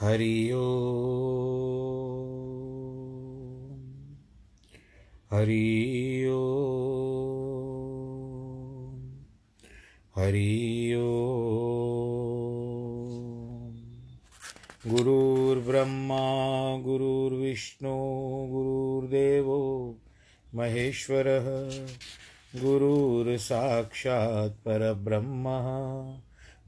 हरि ओ हरि ओ हरि ओ गुरुर्ब्रह्मा गुरुर्विष्णु गुरुर्देवो महेश्वरः गुरुर्साक्षात् परब्रह्मः।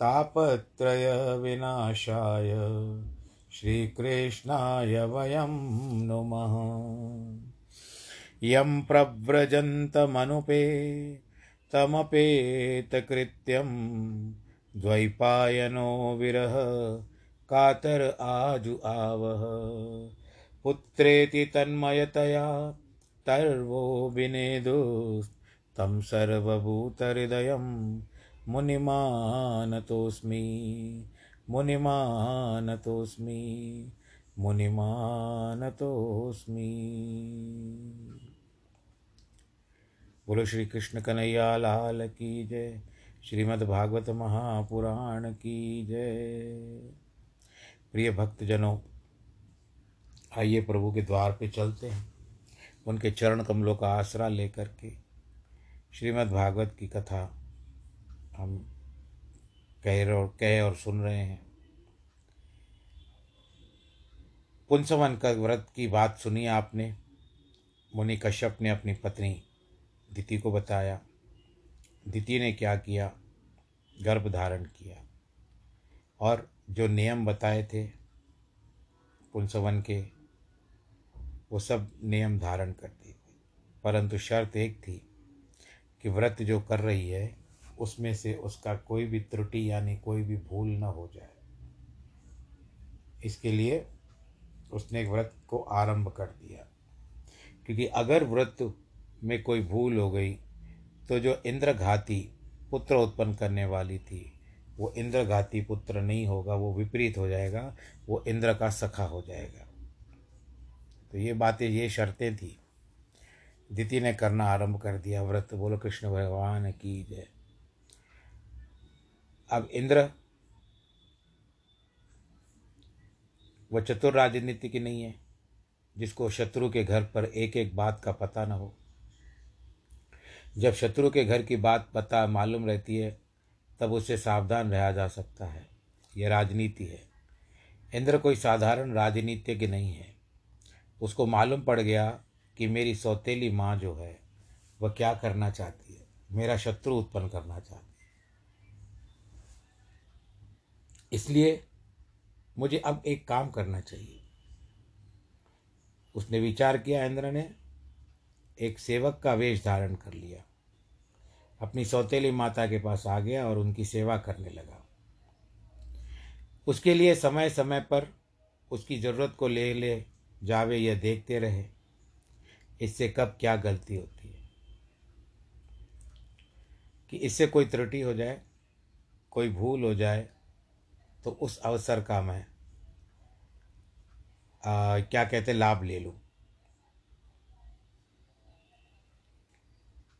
तापत्रयविनाशाय श्रीकृष्णाय वयं नुमः। यं प्रव्रजन्तमनुपे तमपेतकृत्यं द्वैपायनो विरह कातर आजु आवह। पुत्रेति तन्मयतया तर्वो विनेदुस्तं सर्वभूतहृदयं मुनिमानतोऽस्मि मुनिमानतोऽस्मि मुनिमानतोऽस्मि। बोलो श्री कृष्ण कन्हैया, लाल की जय। श्रीमद्भागवत महापुराण की जय। प्रिय भक्तजनों, आइए प्रभु के द्वार पे चलते हैं। उनके चरण कमलों का आसरा लेकर के श्रीमद् भागवत की कथा हम कह और कह और सुन रहे हैं। पुंसवन का व्रत की बात सुनी आपने, मुनि कश्यप ने अपनी पत्नी दिति को बताया। दिति ने क्या किया? गर्भ धारण किया। और जो नियम बताए थे पुंसवन के, वो सब नियम धारण करती थी। परंतु शर्त एक थी कि व्रत जो कर रही है उसमें से उसका कोई भी त्रुटि यानी कोई भी भूल न हो जाए। इसके लिए उसने व्रत को आरंभ कर दिया। क्योंकि अगर व्रत में कोई भूल हो गई तो जो इंद्रघाती पुत्र उत्पन्न करने वाली थी, वो इंद्रघाती पुत्र नहीं होगा, वो विपरीत हो जाएगा, वो इंद्र का सखा हो जाएगा। तो ये बातें, ये शर्तें थी। दिति ने करना आरंभ कर दिया व्रत, बोलो, कृष्ण भगवान की जय। अब इंद्र वह चतुर राजनीति की नहीं है, जिसको शत्रु के घर पर एक एक बात का पता न हो। जब शत्रु के घर की बात पता मालूम रहती है, तब उससे सावधान रहा जा सकता है। यह राजनीति है। इंद्र कोई साधारण राजनीतिज्ञ नहीं है। उसको मालूम पड़ गया कि मेरी सौतेली माँ जो है, वह क्या करना चाहती है। मेरा शत्रु उत्पन्न करना चाहती है। इसलिए मुझे अब एक काम करना चाहिए। उसने विचार किया, इंद्र ने एक सेवक का वेश धारण कर लिया। अपनी सौतेली माता के पास आ गया और उनकी सेवा करने लगा। उसके लिए समय समय पर उसकी ज़रूरत को ले ले जावे यह देखते रहे, इससे कब क्या गलती होती है? कि इससे कोई त्रुटि हो जाए, कोई भूल हो जाए तो उस अवसर का मैं आ, क्या कहते लाभ ले लूँ।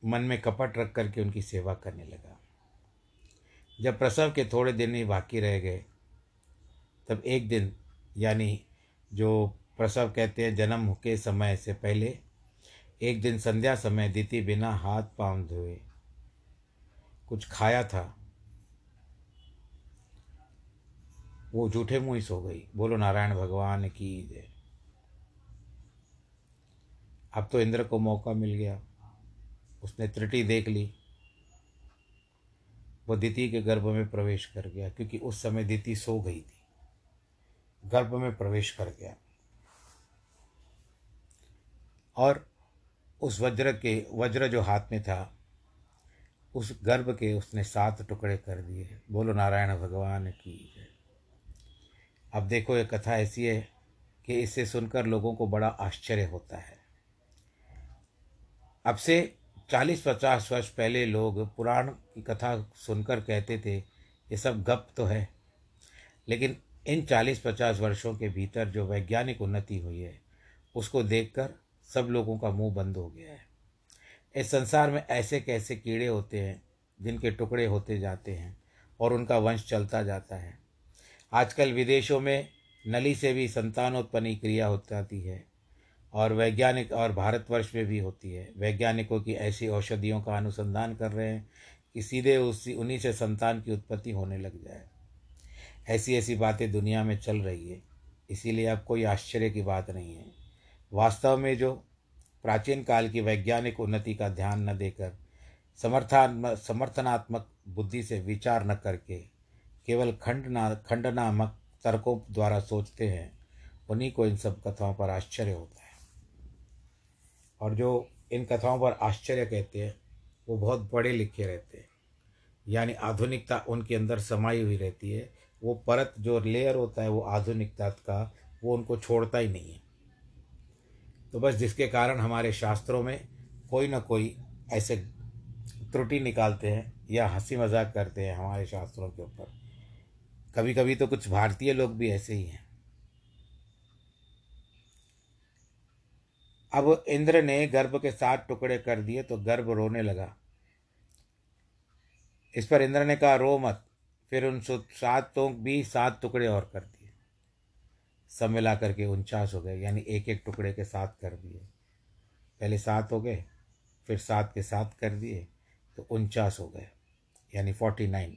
मन में कपट रख करके उनकी सेवा करने लगा। जब प्रसव के थोड़े दिन ही बाकी रह गए तब एक दिन यानी जो प्रसव कहते हैं जन्म के समय से पहले एक दिन संध्या समय दीति बिना हाथ पाँव धोए कुछ खाया था। वो झूठे मुँह ही सो गई। बोलो, नारायण भगवान की जय। अब तो इंद्र को मौका मिल गया। उसने त्रुटि देख ली। वो दिति के गर्भ में प्रवेश कर गया, क्योंकि उस समय दिति सो गई थी। गर्भ में प्रवेश कर गया। और उस वज्र के, वज्र जो हाथ में था, उस गर्भ के उसने सात टुकड़े कर दिए। बोलो, नारायण भगवान की अब देखो, ये कथा ऐसी है कि इसे सुनकर लोगों को बड़ा आश्चर्य होता है। अब से चालीस पचास वर्ष पहले लोग पुराण की कथा सुनकर कहते थे, ये सब गप तो है। लेकिन इन चालीस पचास वर्षों के भीतर जो वैज्ञानिक उन्नति हुई है, उसको देखकर सब लोगों का मुँह बंद हो गया है। इस संसार में ऐसे कैसे कीड़े होते हैं, जिनके टुकड़े होते जाते हैं और उनका वंश चलता जाता है। आजकल विदेशों में नली से भी संतानोत्पन्नी क्रिया हो जाती है और वैज्ञानिक और भारतवर्ष में भी होती है। वैज्ञानिकों की ऐसी औषधियों का अनुसंधान कर रहे हैं कि सीधे उसी, उन्हीं से संतान की उत्पत्ति होने लग जाए। ऐसी ऐसी बातें दुनिया में चल रही है, इसीलिए अब कोई आश्चर्य की बात नहीं है। वास्तव में जो प्राचीन काल की वैज्ञानिक उन्नति का ध्यान न देकर समर्थात्मक समर्थनात्मक बुद्धि से विचार न करके केवल खंडना, खंडनामक तर्कों द्वारा सोचते हैं, उन्हीं को इन सब कथाओं पर आश्चर्य होता है। और जो इन कथाओं पर आश्चर्य कहते हैं, वो बहुत बड़े लिखे रहते हैं। यानी आधुनिकता उनके अंदर समाई हुई रहती है। वो परत जो लेयर होता है, वो आधुनिकता का, वो उनको छोड़ता ही नहीं है। तो बस जिसके कारण हमारे शास्त्रों में कोई ना कोई ऐसे त्रुटि निकालते हैं या हँसी मज़ाक करते हैं हमारे शास्त्रों के ऊपर। कभी कभी तो कुछ भारतीय लोग भी ऐसे ही हैं। अब इंद्र ने गर्भ के सात टुकड़े कर दिए तो गर्भ रोने लगा। इस पर इंद्र ने कहा, रो मत। फिर उन सातों भी सात टुकड़े और कर दिए। सब मिला करके उनचास हो गए, यानी एक एक टुकड़े के साथ कर दिए। पहले सात हो गए, फिर सात के साथ कर दिए तो उनचास हो गए, यानी फोर्टी नाइन।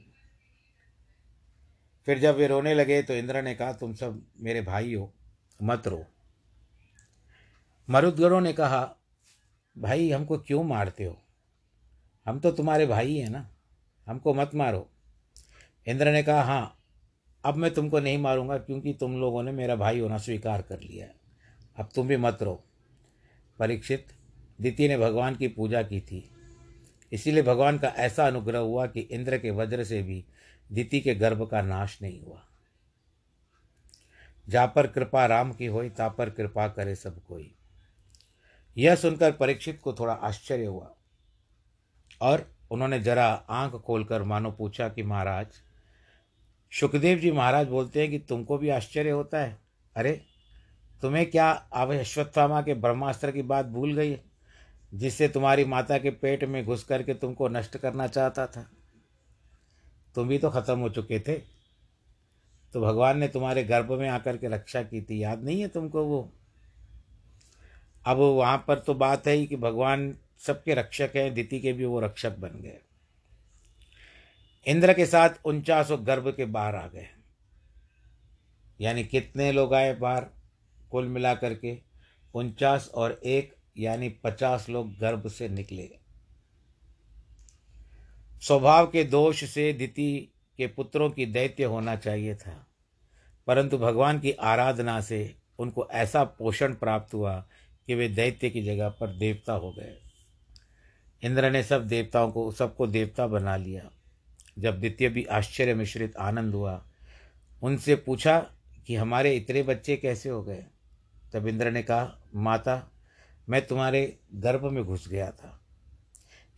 फिर जब वे रोने लगे तो इंद्र ने कहा, तुम सब मेरे भाई हो, मत रो। मरुदगरों ने कहा, भाई, हमको क्यों मारते हो? हम तो तुम्हारे भाई हैं ना, हमको मत मारो। इंद्र ने कहा हाँ अब मैं तुमको नहीं मारूँगा क्योंकि तुम लोगों ने मेरा भाई होना स्वीकार कर लिया है। अब तुम भी मत रो। परीक्षित, दिति ने भगवान की पूजा की थी। इसीलिए भगवान का ऐसा अनुग्रह हुआ कि इंद्र के वज्र से भी दिति के गर्भ का नाश नहीं हुआ। जा पर कृपा राम की होई, ता पर कृपा करे सब कोई। यह सुनकर परीक्षित को थोड़ा आश्चर्य हुआ और उन्होंने जरा आँख खोलकर मानो पूछा कि महाराज, सुखदेव जी महाराज बोलते हैं कि तुमको भी आश्चर्य होता है? अरे, तुम्हें क्या अब अश्वत्थामा के ब्रह्मास्त्र की बात भूल गई है जिससे तुम्हारी माता के पेट में घुस करके तुमको नष्ट करना चाहता था? तुम भी तो खत्म हो चुके थे। तो भगवान ने तुम्हारे गर्भ में आकर के रक्षा की थी। याद नहीं है तुमको वो? अब वहाँ पर तो बात है ही कि भगवान सबके रक्षक हैं, दिति के भी वो रक्षक बन गए। इंद्र के साथ उनचास गर्भ के बाहर आ गए। यानी कितने लोग आए बाहर कुल मिला करके उनचास और एक, यानी पचास लोग गर्भ से निकले। स्वभाव के दोष से दिति के पुत्रों की दैत्य होना चाहिए था। परंतु भगवान की आराधना से उनको ऐसा पोषण प्राप्त हुआ कि वे दैत्य की जगह पर देवता हो गए। इंद्र ने सब देवताओं को, सबको देवता बना लिया। जब द्वितीय भी आश्चर्य मिश्रित आनंद हुआ, उनसे पूछा कि हमारे इतने बच्चे कैसे हो गए? तब इंद्र ने कहा, माता, मैं तुम्हारे गर्भ में घुस गया था।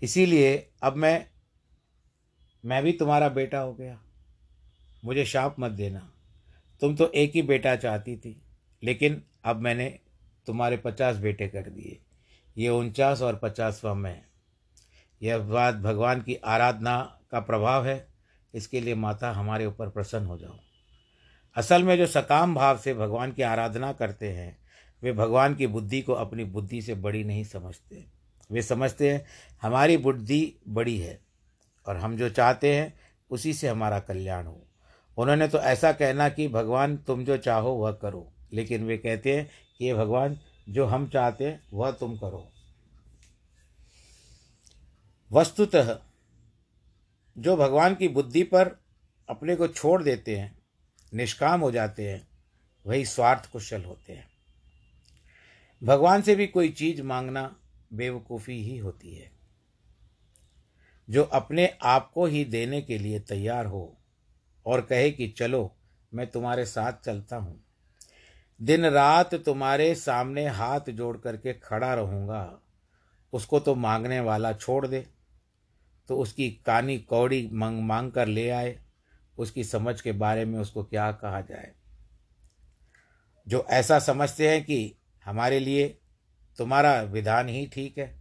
इसीलिए अब मैं मैं भी तुम्हारा बेटा हो गया। मुझे शाप मत देना। तुम तो एक ही बेटा चाहती थी, लेकिन अब मैंने तुम्हारे पचास बेटे कर दिए। ये उनचास और पचासवा मैं। यह बात भगवान की आराधना का प्रभाव है। इसके लिए माता हमारे ऊपर प्रसन्न हो जाओ। असल में जो सकाम भाव से भगवान की आराधना करते हैं, वे भगवान की बुद्धि को अपनी बुद्धि से बड़ी नहीं समझते। वे समझते हैं, हमारी बुद्धि बड़ी है। और हम जो चाहते हैं, उसी से हमारा कल्याण हो। उन्होंने तो ऐसा कहना कि, भगवान, तुम जो चाहो वह करो। लेकिन वे कहते हैं कि ये भगवान, जो हम चाहते हैं, वह तुम करो। वस्तुतः, जो भगवान की बुद्धि पर अपने को छोड़ देते हैं, निष्काम हो जाते हैं, वही स्वार्थ कुशल होते हैं। भगवान से भी कोई चीज़ मांगना बेवकूफ़ी ही होती है। जो अपने आप को ही देने के लिए तैयार हो और कहे कि चलो, मैं तुम्हारे साथ चलता हूँ। दिन रात तुम्हारे सामने हाथ जोड़ करके खड़ा रहूँगा। उसको तो मांगने वाला छोड़ दे। तो उसकी कानी कौड़ी मांग मांग कर ले आए। उसकी समझ के बारे में उसको क्या कहा जाए? जो ऐसा समझते हैं कि हमारे लिए तुम्हारा विधान ही ठीक है।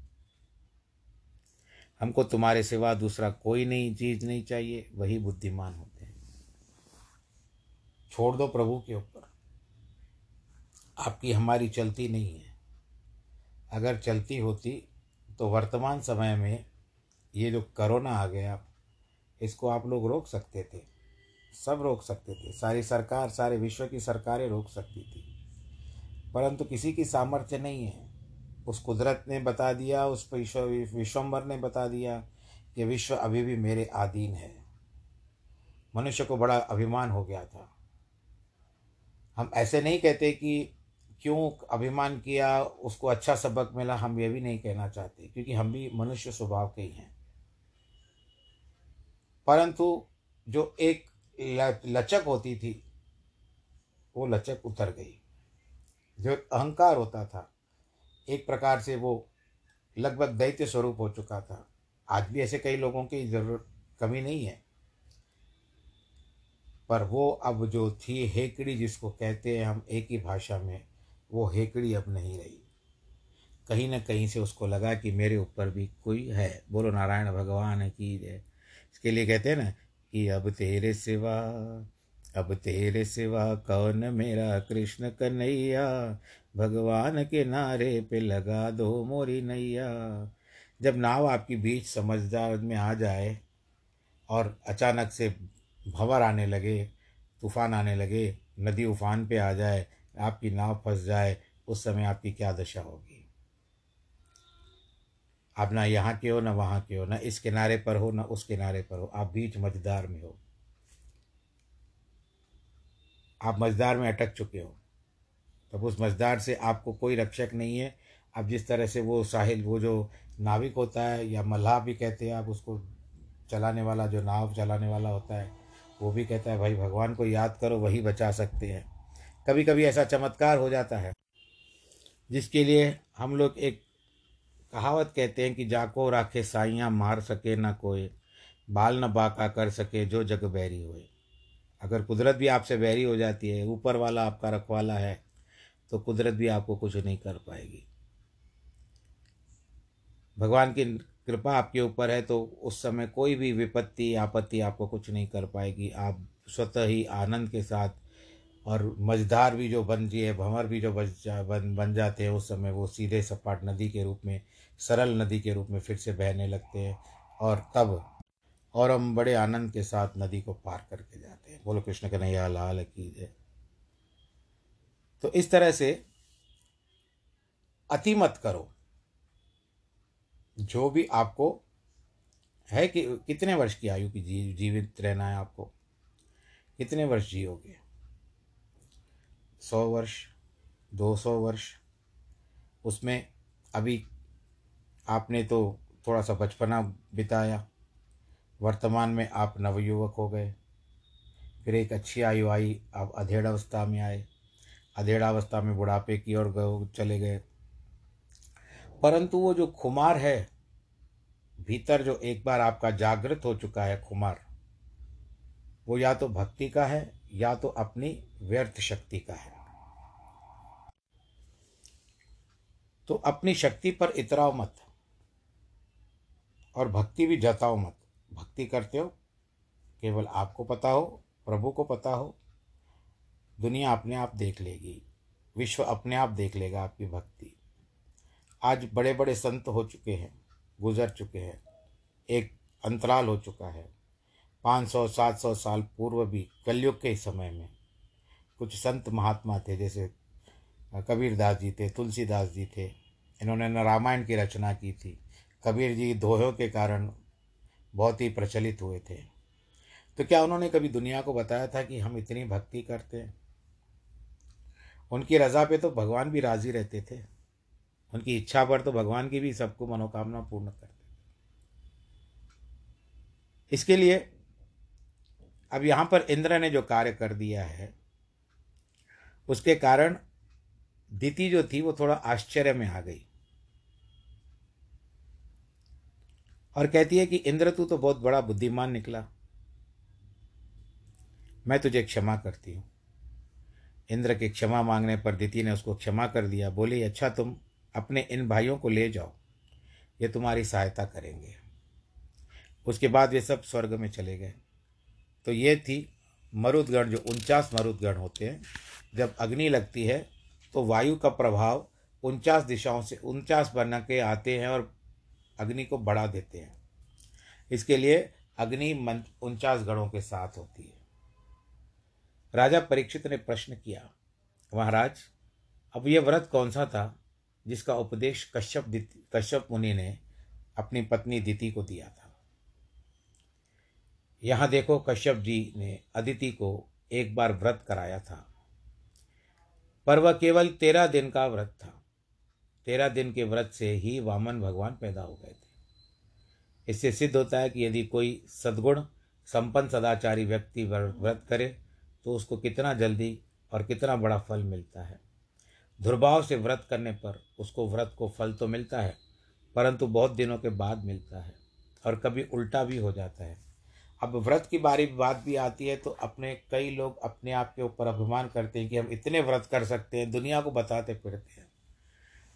हमको तुम्हारे सिवा दूसरा कोई नहीं, चीज़ नहीं चाहिए, वही बुद्धिमान होते हैं। छोड़ दो प्रभु के ऊपर। आपकी हमारी चलती नहीं है। अगर चलती होती तो वर्तमान समय में ये जो करोना आ गया, इसको आप लोग रोक सकते थे। सब रोक सकते थे। सारी सरकार, सारे विश्व की सरकारें रोक सकती थी। परंतु किसी की सामर्थ्य नहीं है। उस कुदरत ने बता दिया, उस विश्व विश्वम्बर ने बता दिया कि विश्व अभी भी मेरे आधीन है। मनुष्य को बड़ा अभिमान हो गया था। हम ऐसे नहीं कहते कि क्यों अभिमान किया, उसको अच्छा सबक मिला, हम ये भी नहीं कहना चाहते, क्योंकि हम भी मनुष्य स्वभाव के ही हैं। परंतु जो एक लचक होती थी, वो लचक उतर गई। जो अहंकार होता था एक प्रकार से वो लगभग दैत्य स्वरूप हो चुका था। आज भी ऐसे कई लोगों की ज़रूरत, कमी नहीं है। पर वो अब जो थी हेकड़ी जिसको कहते हैं हम एक ही भाषा में, वो हेकड़ी अब नहीं रही। कहीं ना कहीं से उसको लगा कि मेरे ऊपर भी कोई है। बोलो, नारायण भगवान की जय। इसके लिए कहते हैं ना कि अब तेरे सिवा, अब तेरे सिवा कौन मेरा कृष्ण कन्हैया? भगवान के नारे पे लगा दो मोरी नैया। जब नाव आपकी बीच समझदार में आ जाए और अचानक से भंवर आने लगे, तूफ़ान आने लगे, नदी उफान पे आ जाए, आपकी नाव फंस जाए, उस समय आपकी क्या दशा होगी? आप ना यहाँ के हो, ना वहाँ के हो, ना इस किनारे पर हो, ना उस किनारे पर हो, आप बीच मझदार में हो। आप मझदार में अटक चुके हो। तब उस मझदार से आपको कोई रक्षक नहीं है। अब जिस तरह से वो साहिल, वो जो नाविक होता है या मल्लाह भी कहते हैं, आप उसको चलाने वाला, जो नाव चलाने वाला होता है, वो भी कहता है, भाई, भगवान को याद करो, वही बचा सकते हैं। कभी कभी ऐसा चमत्कार हो जाता है, जिसके लिए हम लोग एक कहावत कहते हैं कि, जाको राखे साइयाँ, मार सके ना कोई बाल न बाका कर सके जो जग बैरी होए। अगर कुदरत भी आपसे बैरी हो जाती है, ऊपर वाला आपका रखवाला है तो कुदरत भी आपको कुछ नहीं कर पाएगी। भगवान की कृपा आपके ऊपर है तो उस समय कोई भी विपत्ति, आपत्ति आपको कुछ नहीं कर पाएगी। आप स्वतः ही आनंद के साथ और मझधार भी जो बन जी है भंवर भी जो बच जा, बन बन जाते हैं उस समय, वो सीधे सपाट नदी के रूप में, सरल नदी के रूप में फिर से बहने लगते हैं और तब और हम बड़े आनंद के साथ नदी को पार करके जाते हैं। बोलो, कृष्ण कन्हैया, लाल की जय। तो इस तरह से अति मत करो। जो भी आपको है कि कितने वर्ष की आयु की जी, जीवित रहना है आपको? कितने वर्ष जियोगे? सौ वर्ष दो सौ वर्ष उसमें अभी आपने तो थोड़ा सा बचपना बिताया वर्तमान में आप नवयुवक हो गए फिर एक अच्छी आयु आई आप अधेड़ अवस्था में आए अधेड़ावस्था में बुढ़ापे की ओर चले गए। परंतु वो जो खुमार है, भीतर जो एक बार आपका जागृत हो चुका है खुमार, वो या तो भक्ति का है, या तो अपनी व्यर्थ शक्ति का है। तो अपनी शक्ति पर इतराओ मत और भक्ति भी जताओ मत। भक्ति करते हो, केवल आपको पता हो, प्रभु को पता हो दुनिया अपने आप देख लेगी, विश्व अपने आप देख लेगा आपकी भक्ति। आज बड़े बड़े संत हो चुके हैं, गुजर चुके हैं, एक अंतराल हो चुका है। पाँच सौ, सात सौ साल पूर्व भी, कलयुग के समय में, कुछ संत महात्मा थे, जैसे कबीरदास जी थे, तुलसीदास जी थे, इन्होंने रामायण की रचना की थी। कबीर जी दोहों के कारण बहुत ही प्रचलित हुए थे। तो क्या उन्होंने कभी दुनिया को बताया था कि हम इतनी भक्ति करते हैं? उनकी रज़ा पे तो भगवान भी राज़ी रहते थे। उनकी इच्छा पर तो भगवान की भी सबको मनोकामना पूर्ण करते इसके लिए अब यहाँ पर इंद्र ने जो कार्य कर दिया है, उसके कारण दिति जो थी वो थोड़ा आश्चर्य में आ गई। और कहती है कि इंद्र, तू तो बहुत बड़ा बुद्धिमान निकला। मैं तुझे क्षमा करती हूँ। इंद्र के क्षमा मांगने पर दिति ने उसको क्षमा कर दिया, बोली अच्छा तुम अपने इन भाइयों को ले जाओ, ये तुम्हारी सहायता करेंगे। उसके बाद वे सब स्वर्ग में चले गए। तो ये थी मरुदगण, जो उनचास मरुदगण होते हैं। जब अग्नि लगती है तो वायु का प्रभाव उनचास दिशाओं से उनचास बन के आते हैं और अग्नि को बढ़ा देते हैं। इसके लिए अग्नि उनचास गणों के साथ होती है। राजा परीक्षित ने प्रश्न किया, महाराज, अब यह व्रत कौन सा था जिसका उपदेश कश्यप कश्यप मुनि ने अपनी पत्नी दिति को दिया था? यहाँ देखो कश्यप जी ने अदिति को एक बार व्रत कराया था। पर वह केवल तेरह दिन का व्रत था। तेरह दिन के व्रत से ही वामन भगवान पैदा हो गए थे। इससे सिद्ध होता है कि यदि कोई सद्गुण, संपन्न सदाचारी व्यक्ति व्रत करे तो उसको कितना जल्दी और कितना बड़ा फल मिलता है। दुर्भाव से व्रत करने पर उसको व्रत को फल तो मिलता है, परंतु बहुत दिनों के बाद मिलता है और कभी उल्टा भी हो जाता है। अब व्रत की बारी बात भी आती है तो अपने कई लोग अपने आप के ऊपर अभिमान करते हैं कि हम इतने व्रत कर सकते हैं, दुनिया को बताते फिरते हैं।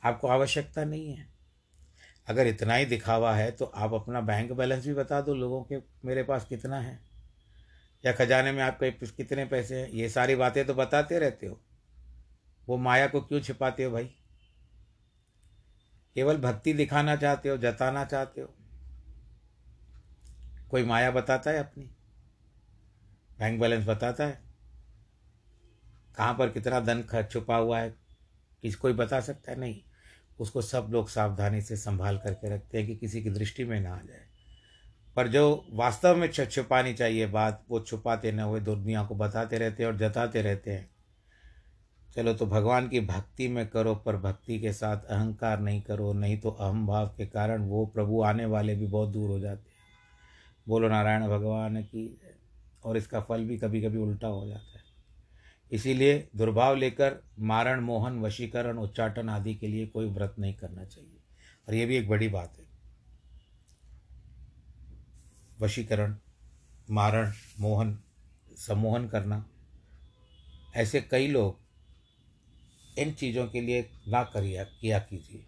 आपको आवश्यकता नहीं है। अगर इतना ही दिखावा है तो आप अपना बैंक बैलेंस भी बता दो लोगों के, मेरे पास कितना है। या खजाने में आपके कितने पैसे हैं? ये सारी बातें तो बताते रहते हो। वो माया को क्यों छिपाते हो भाई? केवल भक्ति दिखाना चाहते हो, जताना चाहते हो? कोई माया बताता है अपनी? बैंक बैलेंस बताता है? कहाँ पर कितना धन खर्च छुपा हुआ है? किस, कोई बता सकता है? नहीं। उसको सब लोग सावधानी से संभाल करके रखते हैं कि किसी की दृष्टि में ना आ जाए। पर जो वास्तव में छुपानी चाहिए बात, वो छुपाते न हुए दुनिया को बताते रहते हैं और जताते रहते हैं। चलो तो भगवान की भक्ति में करो, पर भक्ति के साथ अहंकार नहीं करो, नहीं तो अहम भाव के कारण वो प्रभु आने वाले भी बहुत दूर हो जाते हैं। बोलो नारायण भगवान की, और इसका फल भी कभी कभी उल्टा हो जाता है। इसीलिए दुर्भाव लेकर मारण, मोहन, वशीकरण, उच्चाटन आदि के लिए कोई व्रत नहीं करना चाहिए। और ये भी एक बड़ी बात है। वशीकरण, मारण, मोहन, सम्मोहन करना। ऐसे कई लोग इन चीज़ों के लिए ना करिया, किया कीजिए।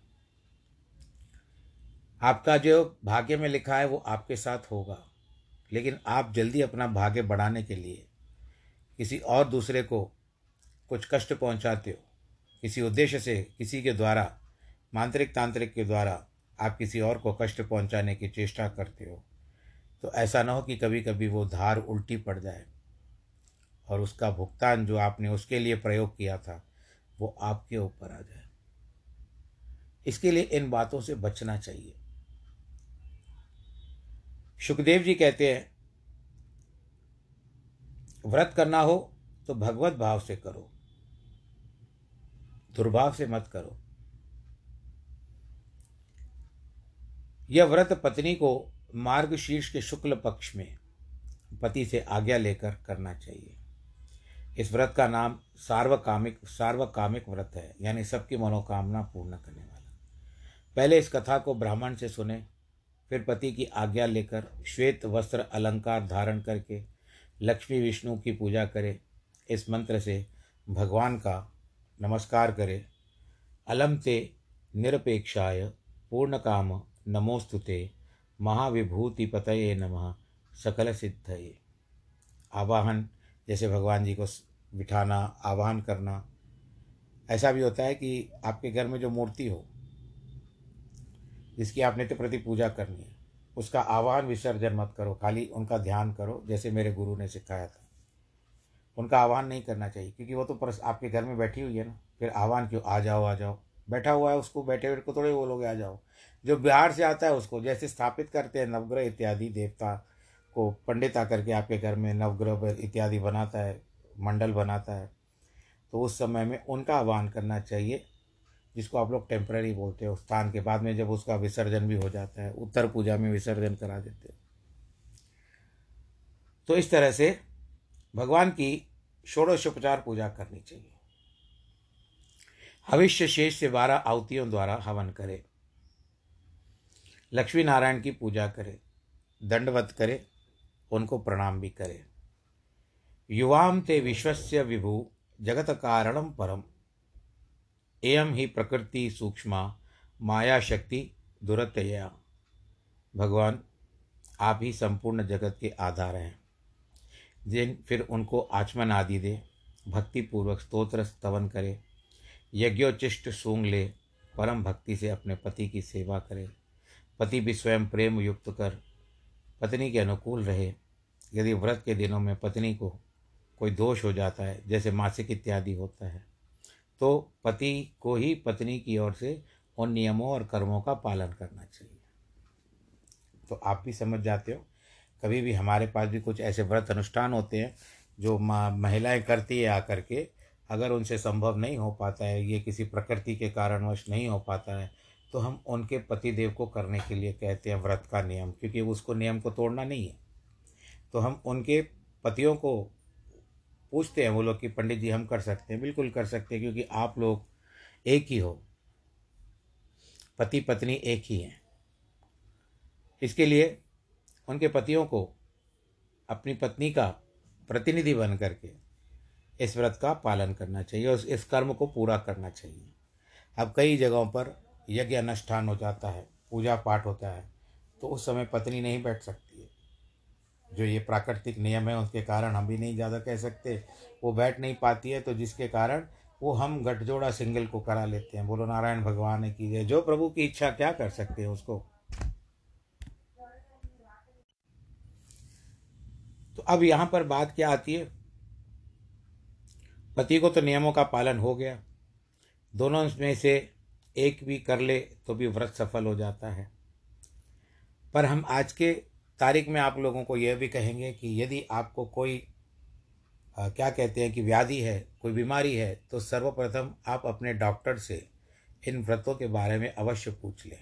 आपका जो भाग्य में लिखा है वो आपके साथ होगा। लेकिन आप जल्दी अपना भाग्य बढ़ाने के लिए किसी और दूसरे को कुछ कष्ट पहुंचाते हो। किसी उद्देश्य से, किसी के द्वारा मांत्रिक तांत्रिक के द्वारा आप किसी और को कष्ट पहुँचाने की चेष्टा करते हो। तो ऐसा ना हो कि कभी कभी वो धार उल्टी पड़ जाए और उसका भुगतान जो आपने उसके लिए प्रयोग किया था, वो आपके ऊपर आ जाए। इसके लिए इन बातों से बचना चाहिए। सुखदेव जी कहते हैं, व्रत करना हो तो भगवत भाव से करो, दुर्भाव से मत करो। यह व्रत पत्नी को मार्ग शीर्ष के शुक्ल पक्ष में पति से आज्ञा लेकर करना चाहिए। इस व्रत का नाम सार्वकामिक सार्वकामिक व्रत है, यानी सबकी मनोकामना पूर्ण करने वाला। पहले इस कथा को ब्राह्मण से सुने, फिर पति की आज्ञा लेकर श्वेत वस्त्र अलंकार धारण करके लक्ष्मी विष्णु की पूजा करे, इस मंत्र से भगवान का नमस्कार करे। अलम ते निरपेक्षाय पूर्ण काम नमोस्तुते महाविभूति पतये नमः सकल सिद्धये आवाहन, जैसे भगवान जी को बिठाना, आवाहन करना, ऐसा भी होता है कि आपके घर में जो मूर्ति हो, जिसकी आप नित्य प्रति पूजा करनी है, उसका आह्वान विसर्जन मत करो, खाली उनका ध्यान करो, जैसे मेरे गुरु ने सिखाया था। उनका आह्वान नहीं करना चाहिए, क्योंकि वो तो परस, आपके घर में बैठी हुई है ना, फिर आह्वान क्यों आ जाओ आ जाओ। बैठा हुआ है उसको, बैठे हुए को थोड़े बोलोगे आ जाओ। जो बिहार से आता है उसको जैसे स्थापित करते हैं नवग्रह इत्यादि देवता को, पंडित आकर के आपके घर में नवग्रह इत्यादि बनाता है, मंडल बनाता है तो उस समय में उनका आह्वान करना चाहिए, जिसको आप लोग टेम्पररी बोलते हो, स्थान के बाद में जब उसका विसर्जन भी हो जाता है, उत्तर पूजा में विसर्जन करा देते हो। तो इस तरह से भगवान की षोड़शोपचार पूजा करनी चाहिए। हविष्य शेष से बारह आहुतियों द्वारा हवन करे। लक्ष्मी नारायण की पूजा करे, दंडवत करे, उनको प्रणाम भी करे। युवाम ते विश्वस्य विभु, जगत कारणम परम। एयम ही प्रकृति सूक्ष्मा, माया शक्ति दुरतया। भगवान, आप ही संपूर्ण जगत के आधार हैं। जिन फिर उनको आचमन आदि दे, भक्तिपूर्वक स्तोत्र स्तवन करे यज्ञोचिष्ट सूंग ले, परम भक्ति से अपने पति की सेवा करे। पति भी स्वयं प्रेम युक्त कर पत्नी के अनुकूल रहे। यदि व्रत के दिनों में पत्नी को कोई दोष हो जाता है, जैसे मासिक इत्यादि होता है तो पति को ही पत्नी की ओर से उन नियमों और कर्मों का पालन करना चाहिए। तो आप भी समझ जाते हो। कभी भी हमारे पास भी कुछ ऐसे व्रत अनुष्ठान होते हैं, जो महिलाएँ करती है आकर के, अगर उनसे संभव नहीं हो पाता है, ये किसी प्रकृति के कारणवश नहीं हो पाता है तो हम उनके पतिदेव को करने के लिए कहते हैं व्रत का नियम, क्योंकि उसको नियम को तोड़ना नहीं है। तो हम उनके पतियों को पूछते हैं, वो लोग कि, पंडित जी, हम कर सकते हैं? बिल्कुल कर सकते हैं, क्योंकि आप लोग एक ही हो। पति पत्नी एक ही हैं। इसके लिए उनके पतियों को अपनी पत्नी का प्रतिनिधि बन करके इस व्रत का पालन करना चाहिए और इस कर्म को पूरा करना चाहिए। अब कई जगहों पर यज्ञ अनुष्ठान हो जाता है पूजा पाठ होता है तो उस समय पत्नी नहीं बैठ सकती है। जो ये प्राकृतिक नियम है, उसके कारण हम भी नहीं ज़्यादा कह सकते। वो बैठ नहीं पाती है तो जिसके कारण वो हम गठजोड़ा सिंगल को करा लेते हैं। बोलो, नारायण भगवान ने की जय। जो प्रभु की इच्छा, क्या कर सकते हैं उसको? तो अब यहाँ पर बात क्या आती है? पति को तो नियमों का पालन हो गया। दोनों में से एक भी कर ले तो भी व्रत सफल हो जाता है। पर हम आज के तारीख में आप लोगों को यह भी कहेंगे कि यदि आपको कोई आ, क्या कहते हैं कि व्याधि है कोई बीमारी है तो सर्वप्रथम आप अपने डॉक्टर से इन व्रतों के बारे में अवश्य पूछ लें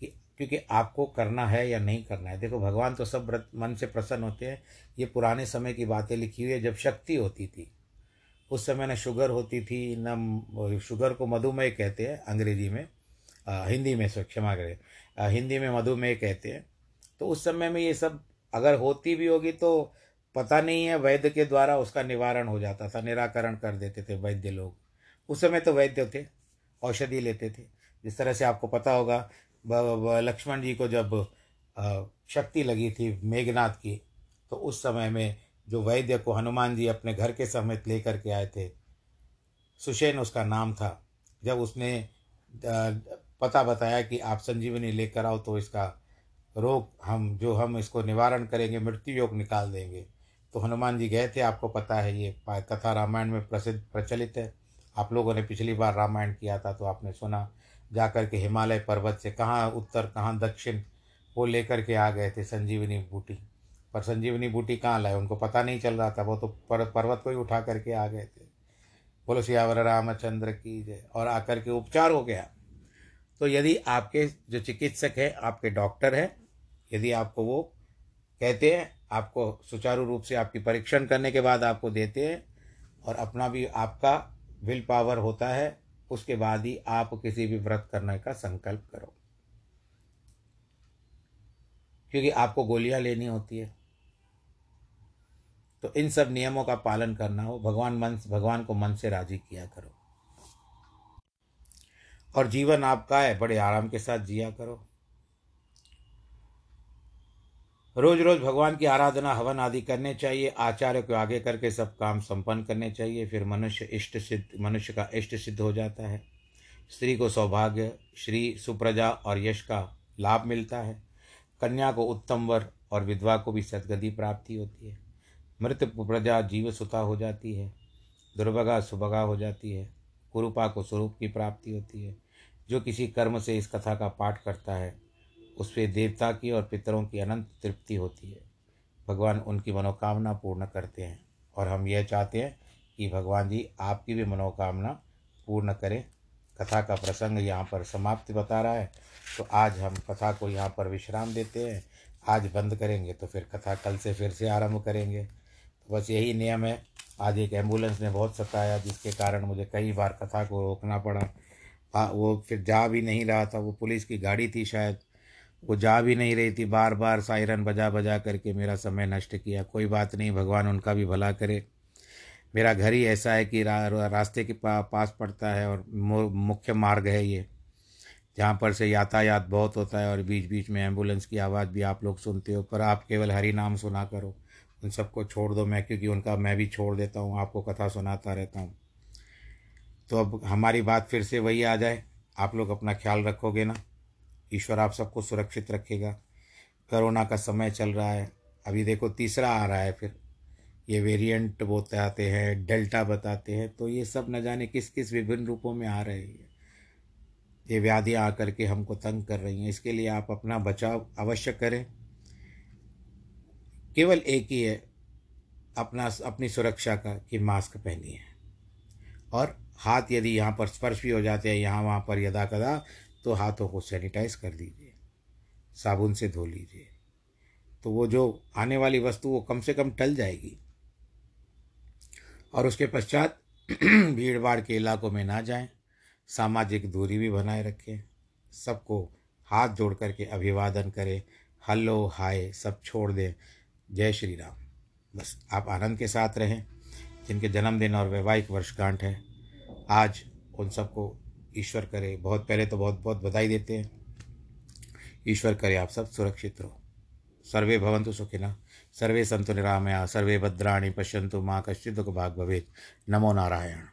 कि क्योंकि आपको करना है या नहीं करना है। देखो भगवान तो सब व्रत मन से प्रसन्न होते हैं। ये पुराने समय की बातें लिखी हुई है जब शक्ति होती थी उस समय न शुगर होती थी न शुगर को मधुमेह कहते हैं अंग्रेज़ी में आ, हिंदी में क्षमा करें हिंदी में मधुमेह कहते हैं। तो उस समय में ये सब अगर होती भी होगी तो पता नहीं है वैद्य के द्वारा उसका निवारण हो जाता था निराकरण कर देते थे वैद्य लोग। उस समय तो वैद्य थे औषधि लेते थे। जिस तरह से आपको पता होगा लक्ष्मण जी को जब शक्ति लगी थी मेघनाथ की तो उस समय में जो वैद्य को हनुमान जी अपने घर के समेत लेकर के आए थे, सुशेन उसका नाम था। जब उसने पता बताया कि आप संजीवनी लेकर आओ तो इसका रोग हम, जो हम इसको निवारण करेंगे, मृत्यु योग निकाल देंगे। तो हनुमान जी गए थे, आपको पता है ये कथा रामायण में प्रसिद्ध, प्रचलित है। आप लोगों ने पिछली बार रामायण किया था तो आपने सुना। जा कर के हिमालय पर्वत से कहाँ उत्तर, कहाँ दक्षिण, वो लेकर के आ गए थे संजीवनी बूटी। पर संजीवनी बूटी कहाँ लाए? उनको पता नहीं चल रहा था। वो तो पर, पर्वत को ही उठा करके आ गए थे। बोलो सियावर रामचंद्र की जय। और आकर के उपचार हो गया। तो यदि आपके जो चिकित्सक है आपके डॉक्टर हैं यदि आपको वो कहते हैं आपको सुचारू रूप से आपकी परीक्षण करने के बाद आपको देते हैं और अपना भी आपका विल पावर होता है उसके बाद ही आप किसी भी व्रत करने का संकल्प करो। क्योंकि आपको गोलियाँ लेनी होती है। तो इन सब नियमों का पालन करना हो, भगवान मन, भगवान को मन से राज़ी किया करो। और जीवन आपका है, बड़े आराम के साथ जिया करो। रोज रोज भगवान की आराधना, हवन आदि करने चाहिए, आचार्य को आगे करके सब काम संपन्न करने चाहिए, फिर मनुष्य इष्ट सिद्ध, मनुष्य का इष्ट सिद्ध हो जाता है। स्त्री को सौभाग्य, श्री, सुप्रजा और यश का लाभ मिलता है। कन्या को उत्तम वर और विधवा को भी सदगति प्राप्ति होती है। मृत प्रजा जीव सुता हो जाती है, दुर्भगा सुभगा हो जाती है, कुरूपा को स्वरूप की प्राप्ति होती है। जो किसी कर्म से इस कथा का पाठ करता है उस पर देवता की और पितरों की अनंत तृप्ति होती है। भगवान उनकी मनोकामना पूर्ण करते हैं और हम यह चाहते हैं कि भगवान जी आपकी भी मनोकामना पूर्ण करें। कथा का प्रसंग यहाँ पर समाप्ति बता रहा है तो आज हम कथा को यहाँ पर विश्राम देते हैं। आज बंद करेंगे तो फिर कथा कल से फिर से आरंभ करेंगे। बस यही नियम है। आज एक एंबुलेंस ने बहुत सताया जिसके कारण मुझे कई बार कथा को रोकना पड़ा। आ, वो फिर जा भी नहीं रहा था। वो पुलिस की गाड़ी थी शायद। वो जा भी नहीं रही थी। बार बार सायरन बजा बजा करके मेरा समय नष्ट किया। कोई बात नहीं भगवान उनका भी भला करे। मेरा घर ही ऐसा है कि रा, रास्ते के पा, पास पड़ता है और मुख्य मार्ग है ये। जहाँ पर से यातायात बहुत होता है और बीच बीच में एंबुलेंस की आवाज़ भी आप लोग सुनते हो पर आप केवल हरी नाम सुना करो। उन सबको छोड़ दो। मैं क्योंकि उनका, मैं भी छोड़ देता हूँ, आपको कथा सुनाता रहता हूँ। तो अब हमारी बात फिर से वही आ जाए। आप लोग अपना ख्याल रखोगे ना। ईश्वर आप सबको सुरक्षित रखेगा। कोरोना का समय चल रहा है। अभी देखो तीसरा आ रहा है फिर। ये वेरिएंट बताते हैं डेल्टा बताते हैं। तो ये सब न जाने किस किस विभिन्न रूपों में आ रहे हैं। ये व्याधियाँ आकर के हमको तंग कर रही हैं। इसके लिए आप अपना बचाव अवश्य करें। केवल एक ही है, अपना, अपनी सुरक्षा का, कि मास्क पहनिए और हाथ यदि यहाँ पर स्पर्श भी हो जाते हैं, यहाँ वहाँ पर यदा कदा तो हाथों को सैनिटाइज कर दीजिए साबुन से धो लीजिए। तो वो जो आने वाली वस्तु, वो कम से कम टल जाएगी। और उसके पश्चात भीड़ भाड़ के इलाकों में ना जाएँ, सामाजिक दूरी भी बनाए रखें, सबको हाथ जोड़ करके अभिवादन करें, हल्लो, हाय, सब छोड़ दें। जय श्री राम। बस आप आनंद के साथ रहें, जिनके जन्मदिन और वैवाहिक वर्षगांठ है। आज उन सबको ईश्वर करे। बहुत पहले तो बहुत बहुत बधाई देते हैं। ईश्वर करे आप सब, सुरक्षित रहो। सर्वे भवंतु सुखिनः सर्वे संतु निरामया। सर्वे भद्राणी पश्यंतु माँ कश्चित् भाग भवेत्। नमो नारायण।